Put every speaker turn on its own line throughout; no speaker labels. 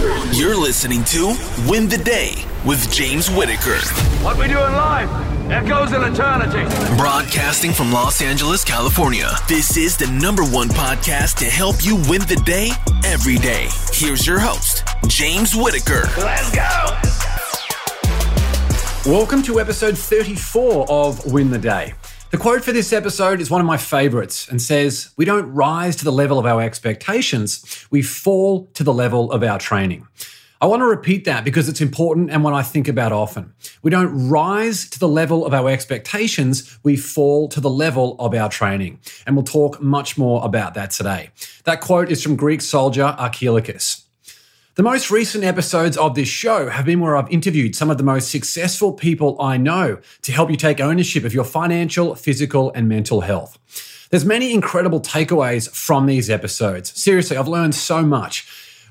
You're listening to Win the Day with James Whitaker.
What we do in life echoes in eternity.
Broadcasting from Los Angeles, California. This is the number one podcast to help you win the day every day. Here's your host, James Whitaker.
Let's go.
Welcome to episode 34 of Win the Day. The quote for this episode is one of my favorites and says, We don't rise to the level of our expectations, we fall to the level of our training. I want to repeat that because it's important and one I think about often. We don't rise to the level of our expectations, we fall to the level of our training. And we'll talk much more about that today. That quote is from Greek soldier Archilochus. The most recent episodes of this show have been where I've interviewed some of the most successful people I know to help you take ownership of your financial, physical, and mental health. There's many incredible takeaways from these episodes. Seriously, I've learned so much.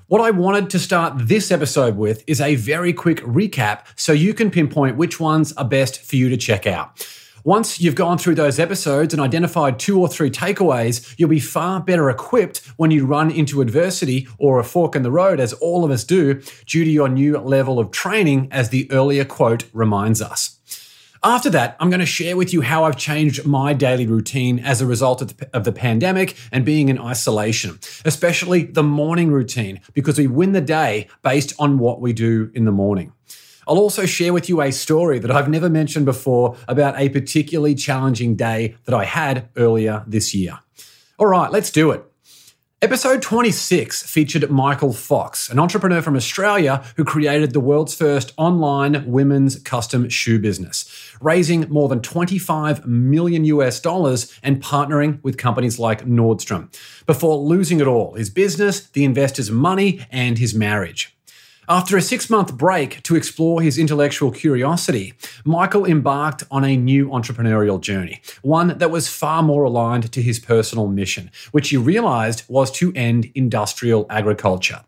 What I wanted to start this episode with is a very quick recap so you can pinpoint which ones are best for you to check out. Once you've gone through those episodes and identified two or three takeaways, you'll be far better equipped when you run into adversity or a fork in the road, as all of us do, due to your new level of training, as the earlier quote reminds us. After that, I'm going to share with you how I've changed my daily routine as a result of the, pandemic and being in isolation, especially the morning routine, because we win the day based on what we do in the morning. I'll also share with you a story that I've never mentioned before about a particularly challenging day that I had earlier this year. All right, let's do it. Episode 26 featured Michael Fox, an entrepreneur from Australia who created the world's first online women's custom shoe business, raising more than 25 million US dollars and partnering with companies like Nordstrom before losing it all his business, the investors' money, and his marriage. After a six month break to explore his intellectual curiosity, Michael embarked on a new entrepreneurial journey, one that was far more aligned to his personal mission, which he realized was to end industrial agriculture.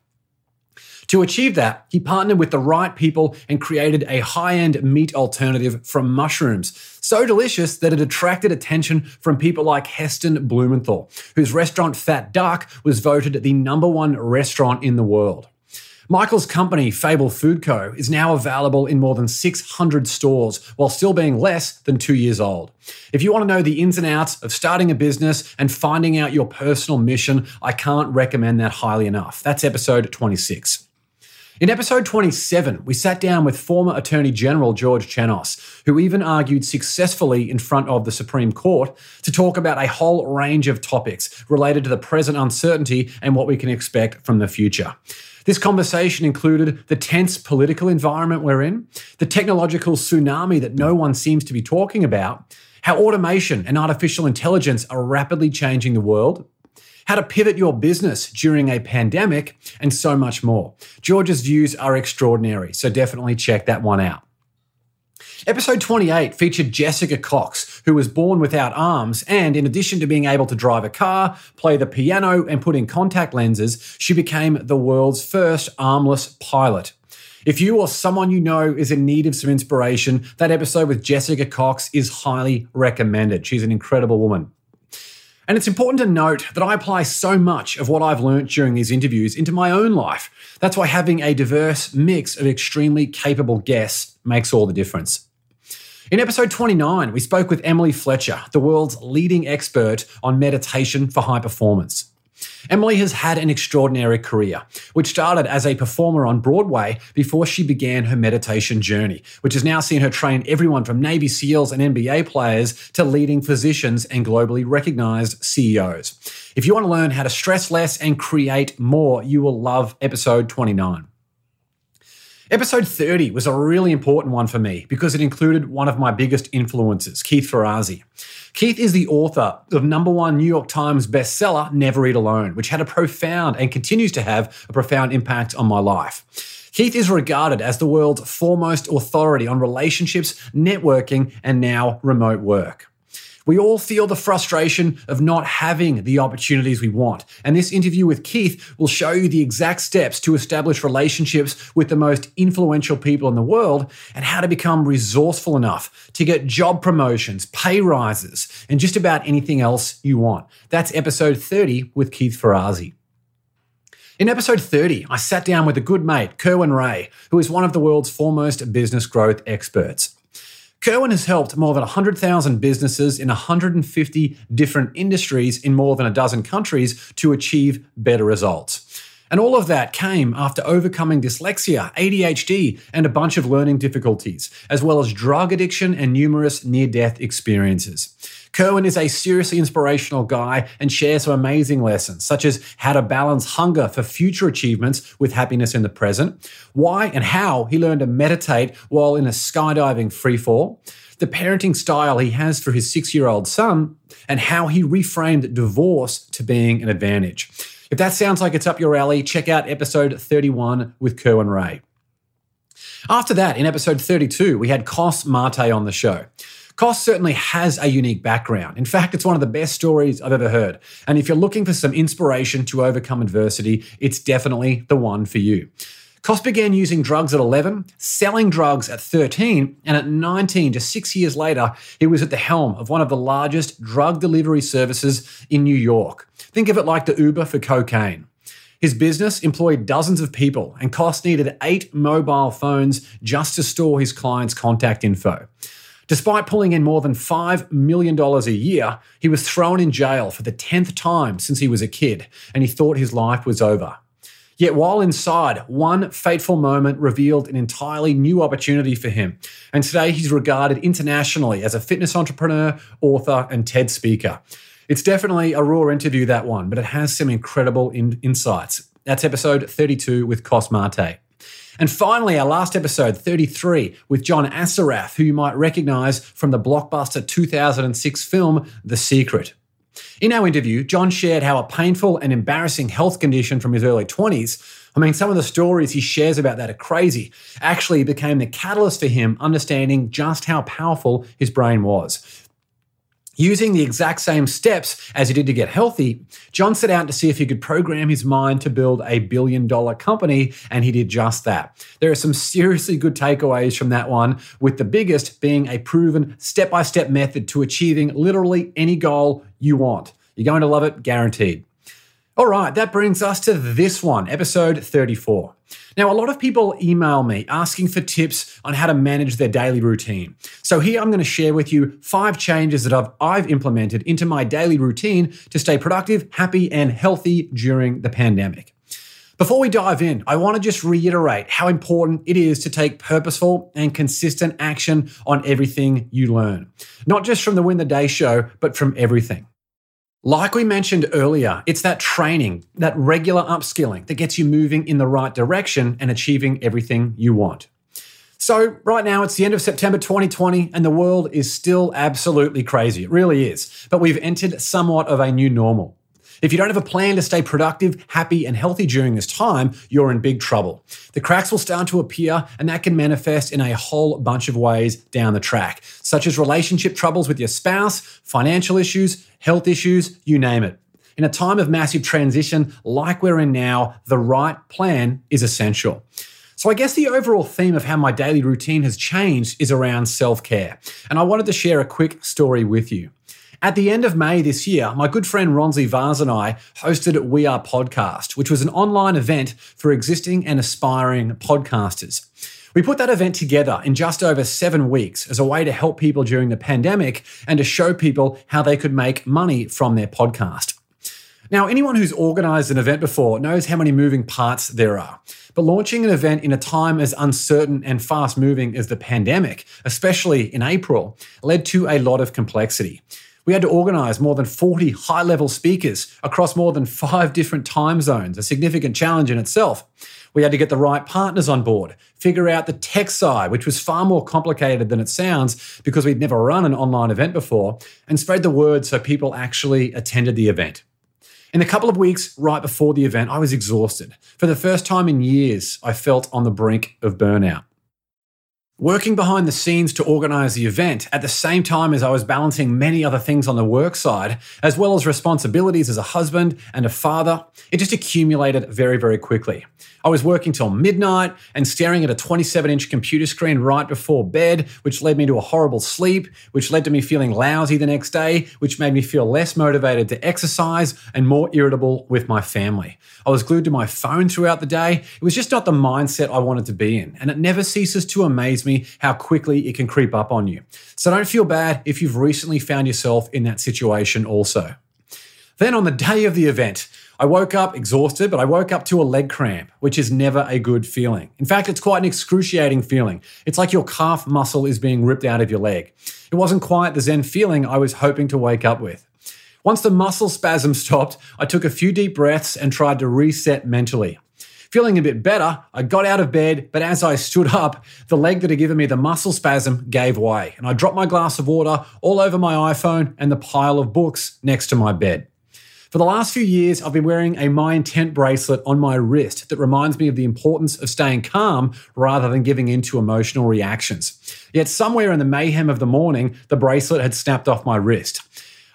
To achieve that, he partnered with the right people and created a high end meat alternative from mushrooms, so delicious that it attracted attention from people like Heston Blumenthal, whose restaurant Fat Duck was voted the number one restaurant in the world. Michael's company, Fable Food Co., is now available in more than 600 stores while still being less than two years old. If you want to know the ins and outs of starting a business and finding out your personal mission, I can't recommend that highly enough. That's episode 26. In episode 27, we sat down with former Attorney General George Chanos, who even argued successfully in front of the Supreme Court to talk about a whole range of topics related to the present uncertainty and what we can expect from the future. This conversation included the tense political environment we're in, the technological tsunami that no one seems to be talking about, how automation and artificial intelligence are rapidly changing the world, how to pivot your business during a pandemic, and so much more. George's views are extraordinary, so definitely check that one out. Episode 28 featured Jessica Cox, who was born without arms, and in addition to being able to drive a car, play the piano, and put in contact lenses, she became the world's first armless pilot. If you or someone you know is in need of some inspiration, that episode with Jessica Cox is highly recommended. She's an incredible woman. And it's important to note that I apply so much of what I've learned during these interviews into my own life. That's why having a diverse mix of extremely capable guests makes all the difference. In episode 29, we spoke with Emily Fletcher, the world's leading expert on meditation for high performance. Emily has had an extraordinary career, which started as a performer on Broadway before she began her meditation journey, which has now seen her train everyone from Navy SEALs and NBA players to leading physicians and globally recognized CEOs. If you want to learn how to stress less and create more, you will love episode 29. Episode 30 was a really important one for me because it included one of my biggest influences, Keith Ferrazzi. Keith is the author of number one New York Times bestseller, Never Eat Alone, which had a profound and continues to have a profound impact on my life. Keith is regarded as the world's foremost authority on relationships, networking, and now remote work. We all feel the frustration of not having the opportunities we want. And this interview with Keith will show you the exact steps to establish relationships with the most influential people in the world and how to become resourceful enough to get job promotions, pay rises, and just about anything else you want. That's episode 30 with Keith Ferrazzi. In episode 30, I sat down with a good mate, Kerwin Rae, who is one of the world's foremost business growth experts. Kerwin has helped more than 100,000 businesses in 150 different industries in more than a dozen countries to achieve better results. And all of that came after overcoming dyslexia, ADHD, and a bunch of learning difficulties, as well as drug addiction and numerous near death experiences. Kerwin is a seriously inspirational guy and shares some amazing lessons, such as how to balance hunger for future achievements with happiness in the present, why and how he learned to meditate while in a skydiving freefall, the parenting style he has for his six year old son, and how he reframed divorce to being an advantage. If that sounds like it's up your alley, check out episode 31 with Kerwin Rae. After that, in episode 32, we had Kos Marte on the show. Kos certainly has a unique background. In fact, it's one of the best stories I've ever heard. And if you're looking for some inspiration to overcome adversity, it's definitely the one for you. Kos began using drugs at 11, selling drugs at 13, and at 19, just six years later, he was at the helm of one of the largest drug delivery services in New York. Think of it like the Uber for cocaine. His business employed dozens of people, and Kos needed eight mobile phones just to store his clients' contact info. Despite pulling in more than $5 million a year, he was thrown in jail for the 10th time since he was a kid, and he thought his life was over. Yet while inside, one fateful moment revealed an entirely new opportunity for him. And today he's regarded internationally as a fitness entrepreneur, author, and TED speaker. It's definitely a raw interview, that one, but it has some incredible in- insights. That's episode 32 with Kos Marte. And finally, our last episode, 33, with John Assaraf, who you might recognize from the blockbuster 2006 film The Secret. In our interview, John shared how a painful and embarrassing health condition from his early 20s, I mean, some of the stories he shares about that are crazy, actually became the catalyst for him understanding just how powerful his brain was. Using the exact same steps as he did to get healthy, John set out to see if he could program his mind to build a billion dollar company, and he did just that. There are some seriously good takeaways from that one, with the biggest being a proven step by step method to achieving literally any goal you want. You're going to love it, guaranteed. All right, that brings us to this one, episode 34. Now, a lot of people email me asking for tips on how to manage their daily routine. So, here I'm going to share with you five changes that I've, I've implemented into my daily routine to stay productive, happy, and healthy during the pandemic. Before we dive in, I want to just reiterate how important it is to take purposeful and consistent action on everything you learn. Not just from the Win the Day show, but from everything. Like we mentioned earlier, it's that training, that regular upskilling that gets you moving in the right direction and achieving everything you want. So, right now, it's the end of September 2020, and the world is still absolutely crazy. It really is. But we've entered somewhat of a new normal. If you don't have a plan to stay productive, happy, and healthy during this time, you're in big trouble. The cracks will start to appear, and that can manifest in a whole bunch of ways down the track, such as relationship troubles with your spouse, financial issues, health issues, you name it. In a time of massive transition like we're in now, the right plan is essential. So, I guess the overall theme of how my daily routine has changed is around self care. And I wanted to share a quick story with you. At the end of May this year, my good friend Ronzi Vaz and I hosted We Are Podcast, which was an online event for existing and aspiring podcasters. We put that event together in just over seven weeks as a way to help people during the pandemic and to show people how they could make money from their podcast. Now, anyone who's organized an event before knows how many moving parts there are. But launching an event in a time as uncertain and fast moving as the pandemic, especially in April, led to a lot of complexity. We had to organize more than 40 high level speakers across more than five different time zones, a significant challenge in itself. We had to get the right partners on board, figure out the tech side, which was far more complicated than it sounds because we'd never run an online event before, and spread the word so people actually attended the event. In a couple of weeks right before the event, I was exhausted. For the first time in years, I felt on the brink of burnout. Working behind the scenes to organize the event at the same time as I was balancing many other things on the work side, as well as responsibilities as a husband and a father, it just accumulated very, very quickly. I was working till midnight and staring at a 27 inch computer screen right before bed, which led me to a horrible sleep, which led to me feeling lousy the next day, which made me feel less motivated to exercise and more irritable with my family. I was glued to my phone throughout the day. It was just not the mindset I wanted to be in. And it never ceases to amaze me how quickly it can creep up on you. So don't feel bad if you've recently found yourself in that situation also. Then on the day of the event, I woke up exhausted, but I woke up to a leg cramp, which is never a good feeling. In fact, it's quite an excruciating feeling. It's like your calf muscle is being ripped out of your leg. It wasn't quite the Zen feeling I was hoping to wake up with. Once the muscle spasm stopped, I took a few deep breaths and tried to reset mentally. Feeling a bit better, I got out of bed, but as I stood up, the leg that had given me the muscle spasm gave way, and I dropped my glass of water all over my iPhone and the pile of books next to my bed. For the last few years, I've been wearing a My Intent bracelet on my wrist that reminds me of the importance of staying calm rather than giving in to emotional reactions. Yet, somewhere in the mayhem of the morning, the bracelet had snapped off my wrist.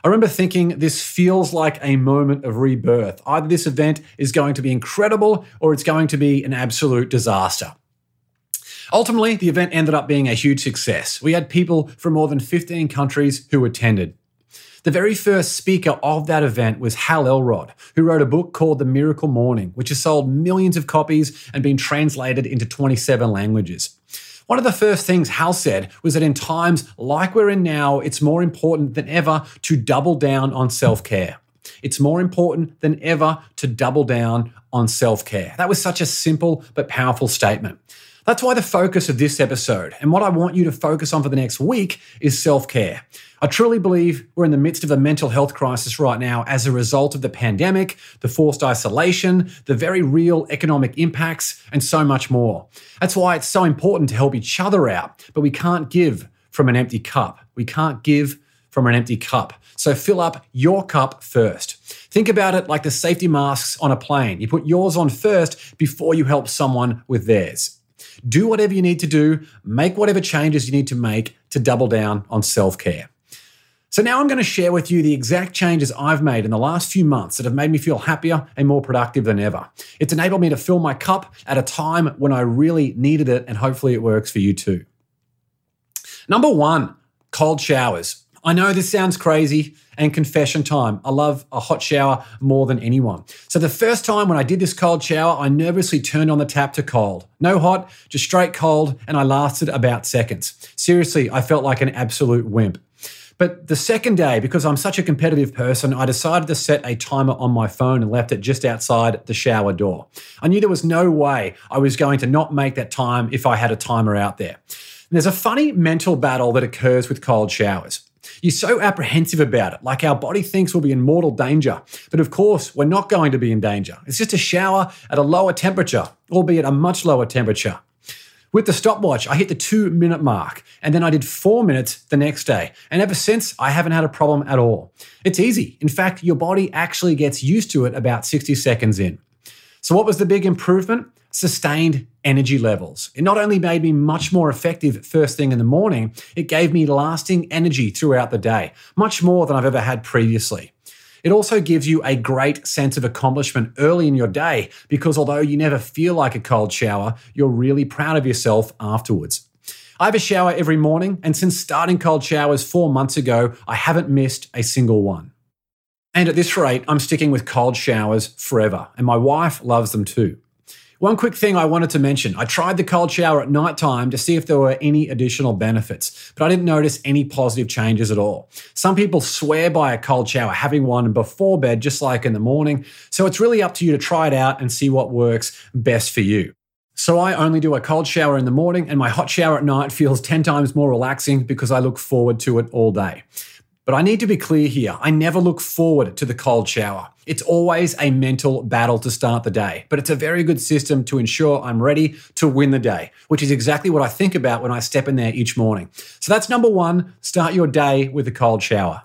I remember thinking this feels like a moment of rebirth. Either this event is going to be incredible or it's going to be an absolute disaster. Ultimately, the event ended up being a huge success. We had people from more than 15 countries who attended. The very first speaker of that event was Hal Elrod, who wrote a book called The Miracle Morning, which has sold millions of copies and been translated into 27 languages. One of the first things Hal said was that in times like we're in now, it's more important than ever to double down on self care. It's more important than ever to double down on self care. That was such a simple but powerful statement. That's why the focus of this episode and what I want you to focus on for the next week is self care. I truly believe we're in the midst of a mental health crisis right now as a result of the pandemic, the forced isolation, the very real economic impacts, and so much more. That's why it's so important to help each other out, but we can't give from an empty cup. We can't give from an empty cup. So fill up your cup first. Think about it like the safety masks on a plane. You put yours on first before you help someone with theirs. Do whatever you need to do, make whatever changes you need to make to double down on self care. So, now I'm going to share with you the exact changes I've made in the last few months that have made me feel happier and more productive than ever. It's enabled me to fill my cup at a time when I really needed it, and hopefully it works for you too. Number one, cold showers. I know this sounds crazy and confession time. I love a hot shower more than anyone. So, the first time when I did this cold shower, I nervously turned on the tap to cold. No hot, just straight cold, and I lasted about seconds. Seriously, I felt like an absolute wimp. But the second day, because I'm such a competitive person, I decided to set a timer on my phone and left it just outside the shower door. I knew there was no way I was going to not make that time if I had a timer out there. And there's a funny mental battle that occurs with cold showers. You're so apprehensive about it, like our body thinks we'll be in mortal danger. But of course, we're not going to be in danger. It's just a shower at a lower temperature, albeit a much lower temperature. With the stopwatch, I hit the two minute mark, and then I did four minutes the next day. And ever since, I haven't had a problem at all. It's easy. In fact, your body actually gets used to it about 60 seconds in. So, what was the big improvement? Sustained energy levels. It not only made me much more effective first thing in the morning, it gave me lasting energy throughout the day, much more than I've ever had previously. It also gives you a great sense of accomplishment early in your day because although you never feel like a cold shower, you're really proud of yourself afterwards. I have a shower every morning, and since starting cold showers four months ago, I haven't missed a single one. And at this rate, I'm sticking with cold showers forever, and my wife loves them too. One quick thing I wanted to mention I tried the cold shower at night time to see if there were any additional benefits, but I didn't notice any positive changes at all. Some people swear by a cold shower, having one before bed, just like in the morning. So it's really up to you to try it out and see what works best for you. So I only do a cold shower in the morning, and my hot shower at night feels 10 times more relaxing because I look forward to it all day. But I need to be clear here I never look forward to the cold shower. It's always a mental battle to start the day, but it's a very good system to ensure I'm ready to win the day, which is exactly what I think about when I step in there each morning. So that's number one start your day with a cold shower.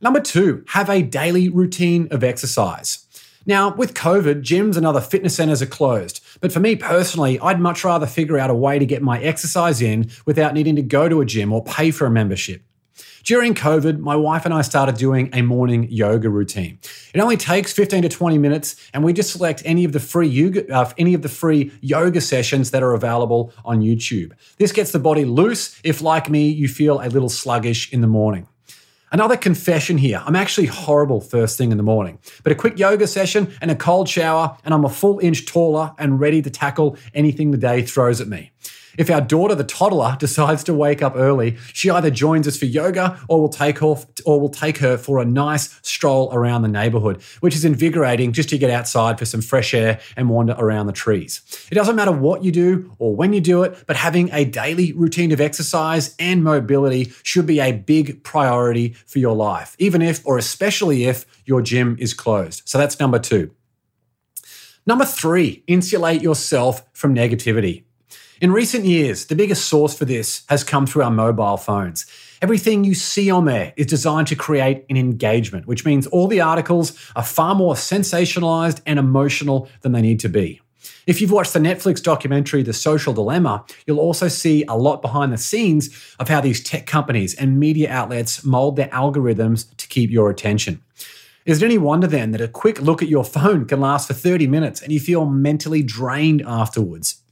Number two, have a daily routine of exercise. Now, with COVID, gyms and other fitness centers are closed. But for me personally, I'd much rather figure out a way to get my exercise in without needing to go to a gym or pay for a membership. During COVID, my wife and I started doing a morning yoga routine. It only takes 15 to 20 minutes, and we just select any of the free yoga, uh, any of the free yoga sessions that are available on YouTube. This gets the body loose if, like me, you feel a little sluggish in the morning. Another confession here. I'm actually horrible first thing in the morning, but a quick yoga session and a cold shower, and I'm a full inch taller and ready to tackle anything the day throws at me. If our daughter, the toddler, decides to wake up early, she either joins us for yoga or will take off or will take her for a nice stroll around the neighborhood, which is invigorating just to get outside for some fresh air and wander around the trees. It doesn't matter what you do or when you do it, but having a daily routine of exercise and mobility should be a big priority for your life, even if or especially if your gym is closed. So that's number 2. Number 3, insulate yourself from negativity. In recent years, the biggest source for this has come through our mobile phones. Everything you see on there is designed to create an engagement, which means all the articles are far more sensationalized and emotional than they need to be. If you've watched the Netflix documentary The Social Dilemma, you'll also see a lot behind the scenes of how these tech companies and media outlets mold their algorithms to keep your attention. Is it any wonder then that a quick look at your phone can last for 30 minutes and you feel mentally drained afterwards?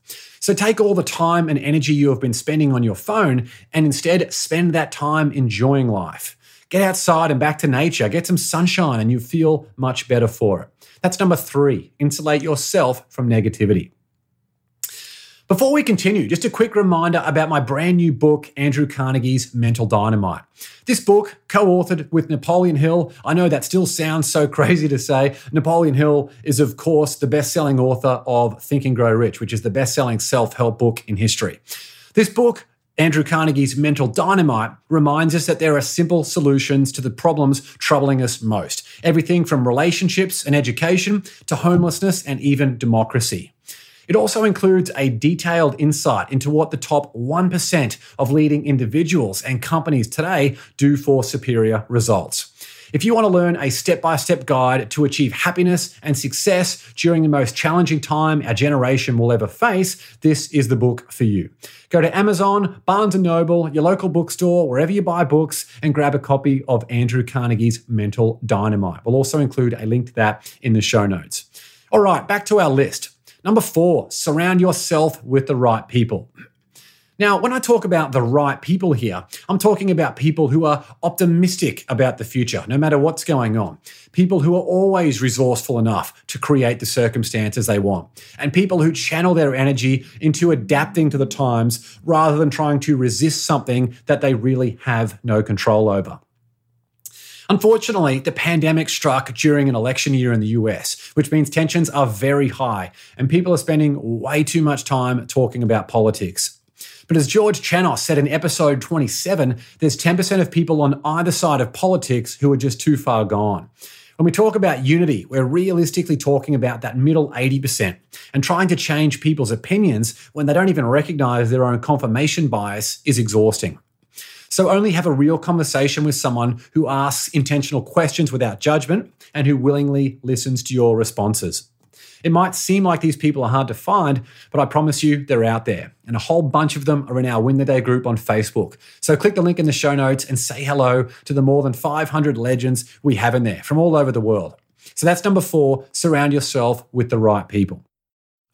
So take all the time and energy you have been spending on your phone and instead spend that time enjoying life. Get outside and back to nature, get some sunshine, and you feel much better for it. That's number three insulate yourself from negativity. Before we continue, just a quick reminder about my brand new book, Andrew Carnegie's Mental Dynamite. This book, co authored with Napoleon Hill, I know that still sounds so crazy to say. Napoleon Hill is, of course, the best selling author of Think and Grow Rich, which is the best selling self help book in history. This book Andrew Carnegie's Mental Dynamite reminds us that there are simple solutions to the problems troubling us most. Everything from relationships and education to homelessness and even democracy. It also includes a detailed insight into what the top 1% of leading individuals and companies today do for superior results. If you want to learn a step by step guide to achieve happiness and success during the most challenging time our generation will ever face, this is the book for you. Go to Amazon, Barnes and Noble, your local bookstore, wherever you buy books, and grab a copy of Andrew Carnegie's Mental Dynamite. We'll also include a link to that in the show notes. All right, back to our list. Number four, surround yourself with the right people. Now, when I talk about the right people here, I'm talking about people who are optimistic about the future, no matter what's going on. People who are always resourceful enough to create the circumstances they want. And people who channel their energy into adapting to the times rather than trying to resist something that they really have no control over. Unfortunately, the pandemic struck during an election year in the US, which means tensions are very high and people are spending way too much time talking about politics. But as George Chanos said in episode 27, there's 10% of people on either side of politics who are just too far gone. When we talk about unity, we're realistically talking about that middle 80% and trying to change people's opinions when they don't even recognize their own confirmation bias is exhausting. So only have a real conversation with someone who asks intentional questions without judgment and who willingly listens to your responses. It might seem like these people are hard to find, but I promise you they're out there. And a whole bunch of them are in our Win the Day group on Facebook. So click the link in the show notes and say hello to the more than 500 legends we have in there from all over the world. So that's number four surround yourself with the right people.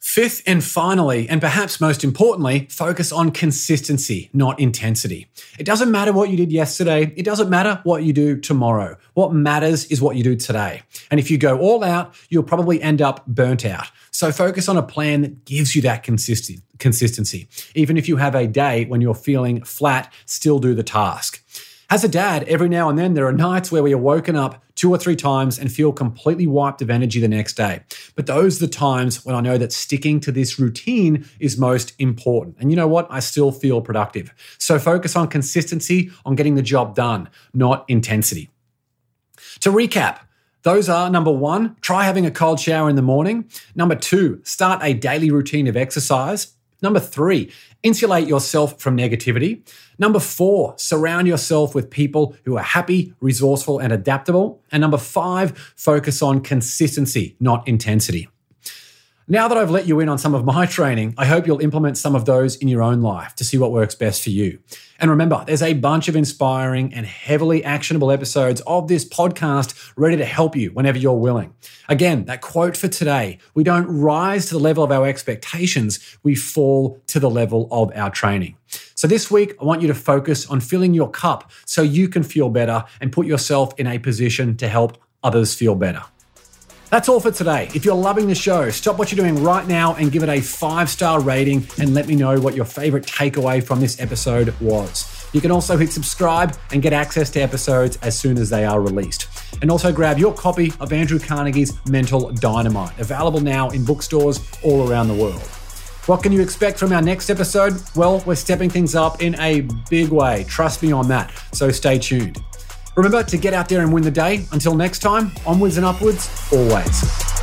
Fifth and finally, and perhaps most importantly, focus on consistency, not intensity. It doesn't matter what you did yesterday. It doesn't matter what you do tomorrow. What matters is what you do today. And if you go all out, you'll probably end up burnt out. So focus on a plan that gives you that consistency. Even if you have a day when you're feeling flat, still do the task. As a dad, every now and then there are nights where we are woken up two or three times and feel completely wiped of energy the next day. But those are the times when I know that sticking to this routine is most important. And you know what? I still feel productive. So focus on consistency, on getting the job done, not intensity. To recap, those are number one, try having a cold shower in the morning. Number two, start a daily routine of exercise. Number three, insulate yourself from negativity. Number four, surround yourself with people who are happy, resourceful, and adaptable. And number five, focus on consistency, not intensity. Now that I've let you in on some of my training, I hope you'll implement some of those in your own life to see what works best for you. And remember, there's a bunch of inspiring and heavily actionable episodes of this podcast ready to help you whenever you're willing. Again, that quote for today we don't rise to the level of our expectations, we fall to the level of our training. So, this week, I want you to focus on filling your cup so you can feel better and put yourself in a position to help others feel better. That's all for today. If you're loving the show, stop what you're doing right now and give it a five star rating and let me know what your favorite takeaway from this episode was. You can also hit subscribe and get access to episodes as soon as they are released. And also grab your copy of Andrew Carnegie's Mental Dynamite, available now in bookstores all around the world. What can you expect from our next episode? Well, we're stepping things up in a big way. Trust me on that. So stay tuned. Remember to get out there and win the day. Until next time, onwards and upwards, always.